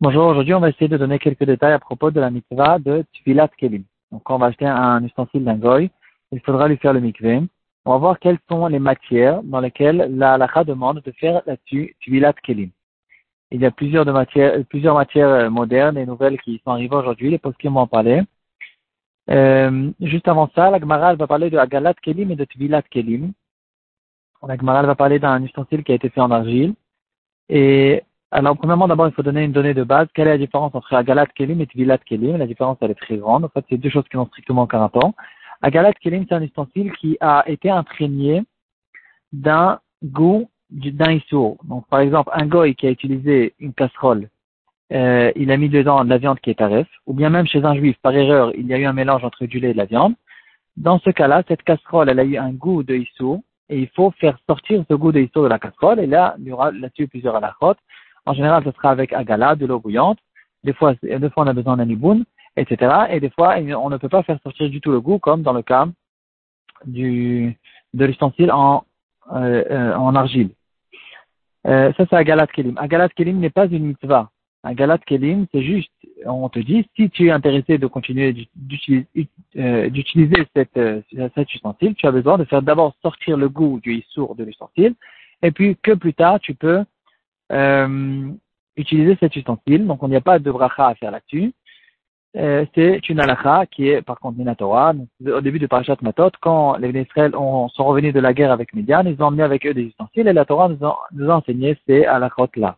Bonjour, aujourd'hui on va essayer de donner quelques détails à propos de la mitzvah de Tvilat Kelim. Donc on va acheter un ustensile d'un goy, il faudra lui faire le mikveh. On va voir quelles sont les matières dans lesquelles la halakha demande de faire là-dessus Tvilat Kelim. Il y a plusieurs, de matières, plusieurs matières euh, modernes et nouvelles qui sont arrivées aujourd'hui, les postes qui m'en parler. Euh, juste avant ça, la Gemara va parler de Agalat Kelim et de Tvilat Kelim. La Gemara va parler d'un ustensile qui a été fait en argile et alors, premièrement, d'abord, il faut donner une donnée de base. Quelle est la différence entre Agalat Kelim et Tvilat Kelim? La différence, elle est très grande. En fait, c'est deux choses qui n'ont strictement aucun rapport. Agalat Kelim, c'est un ustensile qui a été imprégné d'un goût d'un issour. Donc, par exemple, un goy qui a utilisé une casserole, euh, il a mis dedans de la viande qui est taref, ou bien même chez un juif, par erreur, il y a eu un mélange entre du lait et de la viande. Dans ce cas-là, cette casserole, elle a eu un goût de issour, et il faut faire sortir ce goût de de la casserole, et là, il y aura là-dessus plusieurs alakhot. En général, ce sera avec agala, de l'eau bouillante. Des fois, des fois, on a besoin d'un iboun, etc. Et des fois, on ne peut pas faire sortir du tout le goût, comme dans le cas du, de l'ustensile en, euh, euh en argile. Euh, ça, c'est Agalat Kelim. Agalat Kelim n'est pas une mitzvah. Agalat Kelim, c'est juste, on te dit, si tu es intéressé de continuer euh, d'utiliser cette, euh, cet ustensile, tu as besoin de faire d'abord sortir le goût du issour de l'ustensile, et puis que plus tard, tu peux euh, utiliser cet ustensile. Donc, on n'y a pas de bracha à faire là-dessus. Euh, c'est une halakha qui est par contre Minatora. Au début de Parashat Matot, quand les Israël sont revenus de la guerre avec Midian, ils ont emmené avec eux des ustensiles et la Torah nous a, nous enseigné ces halakhot-là.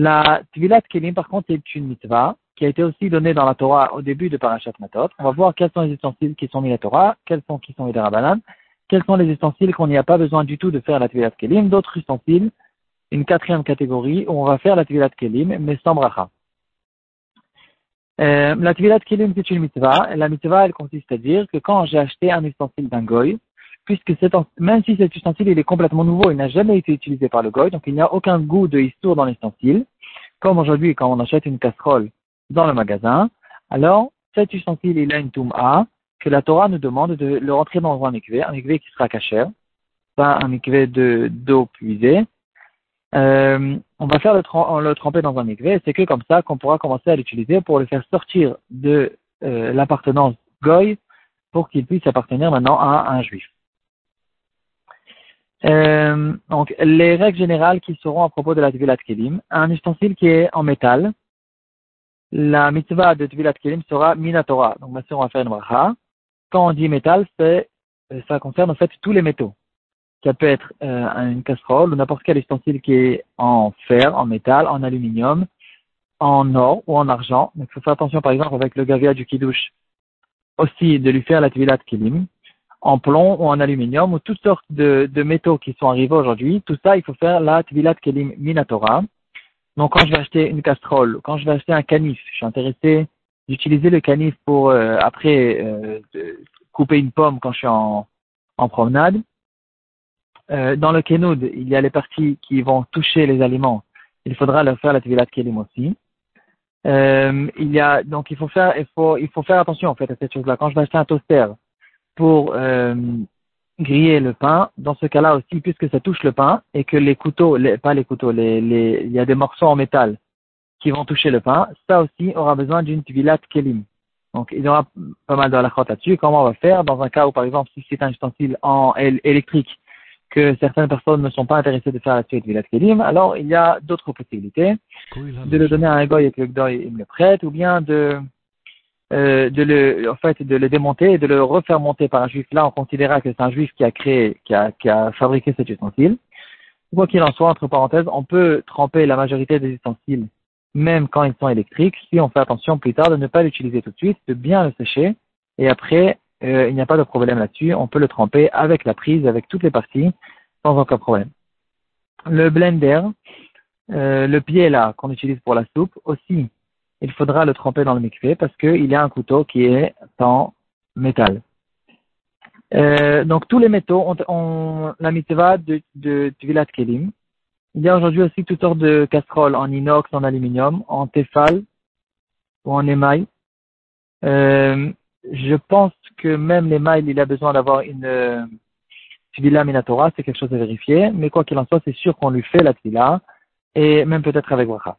La Tvilat Kelim, par contre, est une mitzvah qui a été aussi donnée dans la Torah au début de Parashat Matot. On va voir quels sont les ustensiles qui sont mis la Torah, quels sont qui sont les Darabanan, quels sont les ustensiles qu'on n'y a pas besoin du tout de faire la Tvilat Kelim, d'autres ustensiles, une quatrième catégorie où on va faire la Tvilat Kelim, mais sans bracha. Euh, la Tvilat Kelim, c'est une mitzvah. La mitzvah, elle consiste à dire que quand j'ai acheté un ustensile d'un goy, puisque même si cet ustensile il est complètement nouveau, il n'a jamais été utilisé par le goy, donc il n'y a aucun goût de histoire dans l'ustensile, comme aujourd'hui quand on achète une casserole dans le magasin, alors cet ustensile il a une touma que la Torah nous demande de le rentrer dans un mikvé, un mikvé qui sera caché, pas un mikvé de d'eau puisée, euh, on va faire le, le tremper dans un mikvé, c'est que comme ça qu'on pourra commencer à l'utiliser pour le faire sortir de euh, l'appartenance goy pour qu'il puisse appartenir maintenant à un juif. Euh, donc, les règles générales qui seront à propos de la Tvilat Kelim, un ustensile qui est en métal, la mitzvah de Tvilat Kelim sera Minatora. Donc, bien sûr, va faire une bracha. Quand on dit métal, c'est, ça concerne en fait tous les métaux. Ça peut être euh, une casserole ou n'importe quel ustensile qui est en fer, en métal, en aluminium, en or ou en argent. Donc, il faut faire attention, par exemple, avec le gavia du kidouche, aussi de lui faire la Tvilat Kelim en plomb ou en aluminium ou toutes sortes de, de métaux qui sont arrivés aujourd'hui. Tout ça, il faut faire la Tvilat Kelim Minatora. Donc, quand je vais acheter une casserole, quand je vais acheter un canif, je suis intéressé d'utiliser le canif pour euh, après euh, couper une pomme quand je suis en, en promenade. Euh, dans le kenoud, il y a les parties qui vont toucher les aliments. Il faudra leur faire la tvilat kelim aussi. Euh, il y a donc il faut faire il faut il faut faire attention en fait à cette chose-là. Quand je vais acheter un toaster pour euh, griller le pain, dans ce cas-là aussi, puisque ça touche le pain et que les couteaux, les, pas les couteaux, les, les, il y a des morceaux en métal qui vont toucher le pain, ça aussi aura besoin d'une tvilat kelim. Donc, il y aura pas mal de la là-dessus. Comment on va faire? Dans un cas où, par exemple, si c'est un ustensile en électrique que certaines personnes ne sont pas intéressées de faire la suite Vilat Kelim, alors il y a d'autres possibilités. De le donner à un goy et que le goy me le prête, ou bien de, euh, de le, en fait, de le démonter et de le refaire monter par un juif. Là, on considérera que c'est un juif qui a créé, qui a, qui a fabriqué cet ustensile. Quoi qu'il en soit, entre parenthèses, on peut tremper la majorité des ustensiles, même quand ils sont électriques, si on fait attention plus tard de ne pas l'utiliser tout de suite, de bien le sécher, et après euh, il n'y a pas de problème là-dessus. On peut le tremper avec la prise, avec toutes les parties, sans aucun problème. Le blender, euh, le pied là qu'on utilise pour la soupe, aussi, il faudra le tremper dans le mikvé parce qu'il y a un couteau qui est en métal. Euh, donc tous les métaux ont, ont la mitzvah de, de Tvilat Kelim. Il y a aujourd'hui aussi toutes sortes de casseroles en inox, en aluminium, en tefal ou en émail. Euh, je pense que même les mails, il a besoin d'avoir une euh, Minatora, c'est quelque chose à vérifier, mais quoi qu'il en soit, c'est sûr qu'on lui fait la Tvila, et même peut-être avec bracha.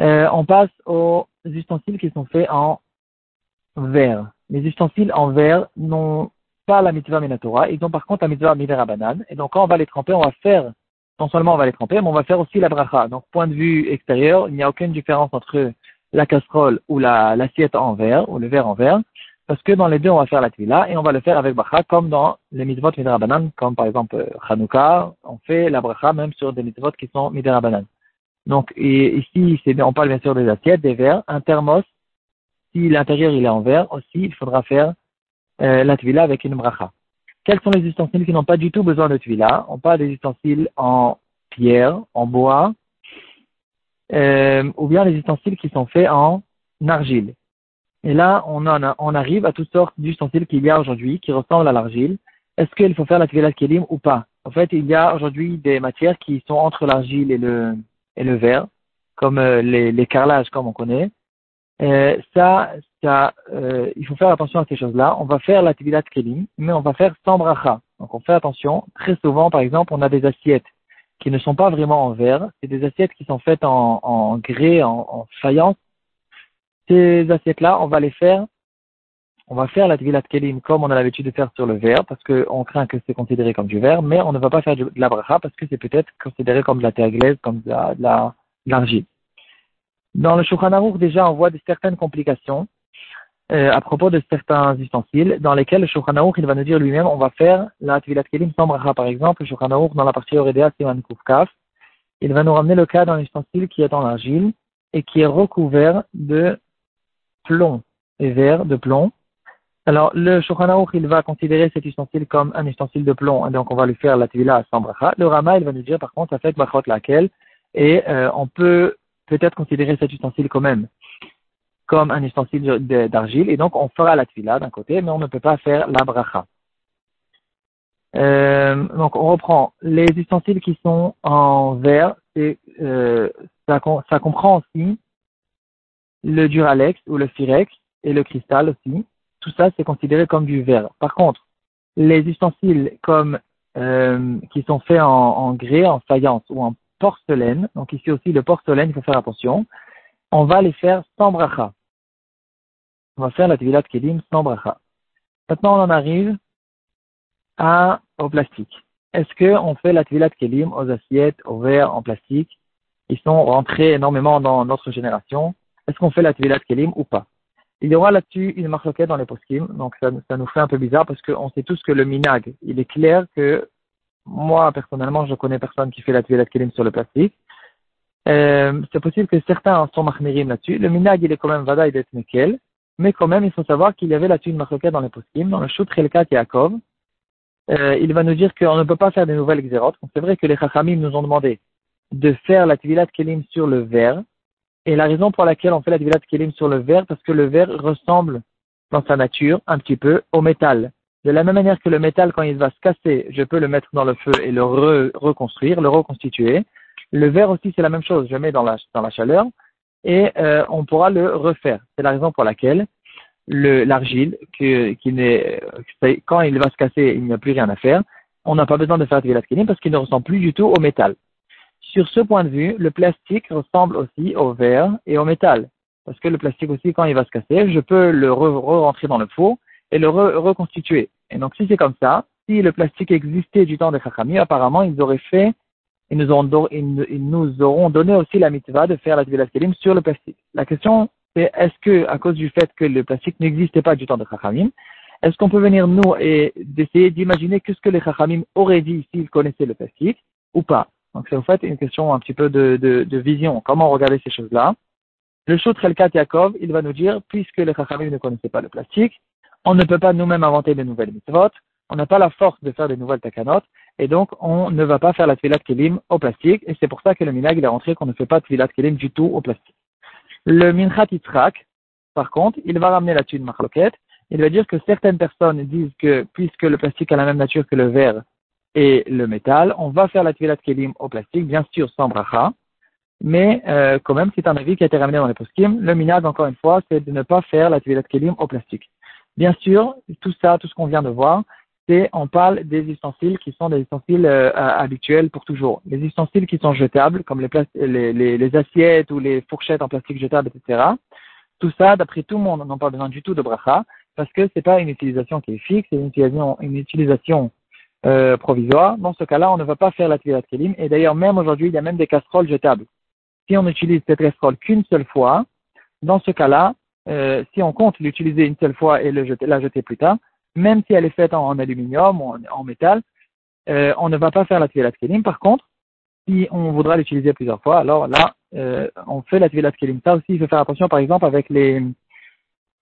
Euh, on passe aux ustensiles qui sont faits en verre. Les ustensiles en verre n'ont pas la mitzvah minatora, ils ont par contre la mitzvah banane. Et donc quand on va les tremper, on va faire, non seulement on va les tremper, mais on va faire aussi la bracha. Donc point de vue extérieur, il n'y a aucune différence entre la casserole ou l'assiette en verre, ou le verre en verre, parce que dans les deux, on va faire la tvila et on va le faire avec bracha, comme dans les mitzvot banane, comme par exemple Hanouka, on fait la bracha même sur des mitzvot qui sont banane. Donc ici, on parle bien sûr des assiettes, des verres, un thermos, si l'intérieur il est en verre, aussi il faudra faire euh, la tvila avec une bracha. Quels sont les ustensiles qui n'ont pas du tout besoin de tvila On parle des ustensiles en pierre, en bois, euh, ou bien les ustensiles qui sont faits en argile. Et là, on, arrive à toutes sortes d'ustensiles qu'il y a aujourd'hui qui ressemblent à l'argile. Est-ce qu'il faut faire la tvila kelim ou pas? En fait, il y a aujourd'hui des matières qui sont entre l'argile et le, et le verre, comme euh, les, les carrelages comme on connaît. Euh, ça, ça euh, il faut faire attention à ces choses-là. On va faire la de kelim, mais on va faire sans bracha. Donc on fait attention. Très souvent, par exemple, on a des assiettes qui ne sont pas vraiment en verre. C'est des assiettes qui sont faites en, en grès, en, en faïence. Ces assiettes-là, on va les faire on va faire la de kelim comme on a l'habitude de faire sur le verre, parce qu'on craint que c'est considéré comme du verre, mais on ne va pas faire de la bracha parce que c'est peut-être considéré comme de la terre glaise, comme de l'argile. Dans le Shulchan déjà, on voit de certaines complications euh, à propos de certains ustensiles, dans lesquels le Shulchan il va nous dire lui-même, on va faire la de kelim sans bracha. Par exemple, le Shulchan dans la partie Oredea Siman Kufkaf, il va nous ramener le cas d'un ustensile qui est en argile et qui est recouvert de plomb et verre de plomb alors, le Shulchan il va considérer cet ustensile comme un ustensile de plomb, donc on va lui faire la tvila sans bracha. Le Rama, il va nous dire, par contre, ça fait brachot laquelle, et euh, on peut peut-être considérer cet ustensile quand même comme un ustensile d'argile, et donc on fera la tvila d'un côté, mais on ne peut pas faire la bracha. Euh, donc on reprend. Les ustensiles qui sont en verre, euh, ça, ça comprend aussi le duralex ou le firex et le cristal aussi tout ça c'est considéré comme du verre. Par contre, les ustensiles comme euh, qui sont faits en, grès, en faïence ou en porcelaine, donc ici aussi le porcelaine, il faut faire attention, on va les faire sans bracha. On va faire la de kelim sans bracha. Maintenant, on en arrive à, au plastique. Est-ce qu'on fait la de kelim aux assiettes, aux verres en plastique? Ils sont rentrés énormément dans notre génération. Est-ce qu'on fait la de kelim ou pas? Il y aura là-dessus une marque dans les poskim, donc ça, ça, nous fait un peu bizarre parce qu'on sait tous que le minag, il est clair que moi, personnellement, je connais personne qui fait la tuile kelim sur le plastique. Euh, c'est possible que certains sont mahmirim là-dessus. Le minag, il est quand même vadaï d'être nickel, mais quand même, il faut savoir qu'il y avait là-dessus une marque dans les poskim, dans le Shut Relkat Yaakov. Euh, il va nous dire qu'on ne peut pas faire des nouvelles xérotes. C'est vrai que les chachamim nous ont demandé de faire la de kelim sur le verre, et la raison pour laquelle on fait la Tvilat Kelim sur le verre, parce que le verre ressemble dans sa nature un petit peu au métal. De la même manière que le métal, quand il va se casser, je peux le mettre dans le feu et le reconstruire, le reconstituer. Le verre aussi, c'est la même chose. Je mets dans la, dans la chaleur et euh, on pourra le refaire. C'est la raison pour laquelle l'argile, quand il va se casser, il n'y a plus rien à faire. On n'a pas besoin de faire Tvilat Kelim parce qu'il ne ressemble plus du tout au métal. Sur ce point de vue, le plastique ressemble aussi au verre et au métal. Parce que le plastique aussi, quand il va se casser, je peux le re-rentrer dans le four et le reconstituer. Et donc, si c'est comme ça, si le plastique existait du temps des Chachami, apparemment, ils auraient fait, ils nous, ont, ils, nous auront donné aussi la mitzvah de faire la Tvilat Kelim sur le plastique. La question, c'est est-ce que, à cause du fait que le plastique n'existait pas du temps des Chachamim, est-ce qu'on peut venir, nous, et d'essayer d'imaginer qu'est-ce que les Chachamim auraient dit s'ils connaissaient le plastique ou pas? Donc c'est en fait une question un petit peu de, de, de vision. Comment regarder ces choses-là Le Shut Relkat Yaakov, il va nous dire, puisque les Chachamim ne connaissaient pas le plastique, on ne peut pas nous-mêmes inventer de nouvelles mitzvot, on n'a pas la force de faire de nouvelles takanot, et donc on ne va pas faire la tvilat kelim au plastique, et c'est pour ça que le minag il est rentré qu'on ne fait pas tvilat kelim du tout au plastique. Le minchat yitzrak, par contre, il va ramener là-dessus une marloquette, il va dire que certaines personnes disent que puisque le plastique a la même nature que le verre, et le métal. On va faire la de kelim au plastique, bien sûr sans bracha, mais euh, quand même c'est un avis qui a été ramené dans les poskim. Le minag, encore une fois, c'est de ne pas faire la de kelim au plastique. Bien sûr, tout ça, tout ce qu'on vient de voir, c'est on parle des ustensiles qui sont des ustensiles euh, habituels pour toujours. Les ustensiles qui sont jetables, comme les, les, assiettes ou les fourchettes en plastique jetables, etc. Tout ça, d'après tout le monde, on n'a pas besoin du tout de bracha, parce que c'est pas une utilisation qui est fixe, c'est une utilisation, une utilisation euh, provisoire. Dans ce cas-là, on ne va pas faire la de kelim. Et d'ailleurs, même aujourd'hui, il y a même des casseroles jetables. Si on utilise cette casserole qu'une seule fois, dans ce cas-là, euh, si on compte l'utiliser une seule fois et la jeter plus tard, même si elle est faite en, aluminium ou en, métal, euh, on ne va pas faire la de kelim. Par contre, si on voudra l'utiliser plusieurs fois, alors là, euh, on fait la de kelim. Ça aussi, il faut faire attention, par exemple, avec les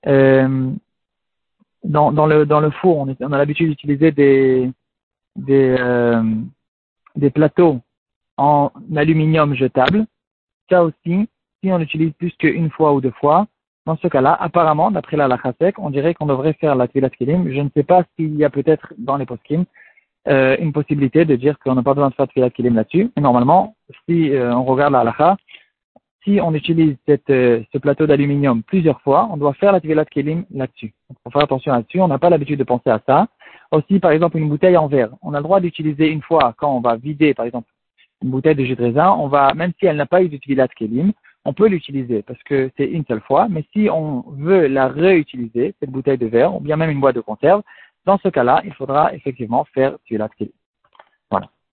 euh, dans, dans, le dans le four, on a l'habitude d'utiliser des des euh, des plateaux en aluminium jetable. Ça aussi, si on l'utilise plus qu'une fois ou deux fois, dans ce cas-là, apparemment, d'après la lachasek, on dirait qu'on devrait faire la tvilat kelim. Je ne sais pas s'il y a peut-être dans les poskim euh, une possibilité de dire qu'on n'a pas besoin de faire tvilat kelim là-dessus. Mais normalement, si euh, on regarde la halacha, si on utilise euh, ce plateau d'aluminium plusieurs fois, on doit faire la tvilat kelim là-dessus. Il faut faire attention là-dessus. On n'a pas l'habitude de penser à ça. Aussi, par exemple, une bouteille en verre. On a le droit d'utiliser une fois quand on va vider, par exemple, une bouteille de jus de raisin. On va, même si elle n'a pas eu kelim, on peut l'utiliser parce que c'est une seule fois, mais si on veut la réutiliser, cette bouteille de verre, ou bien même une boîte de conserve, dans ce cas-là, il faudra effectivement faire tuer la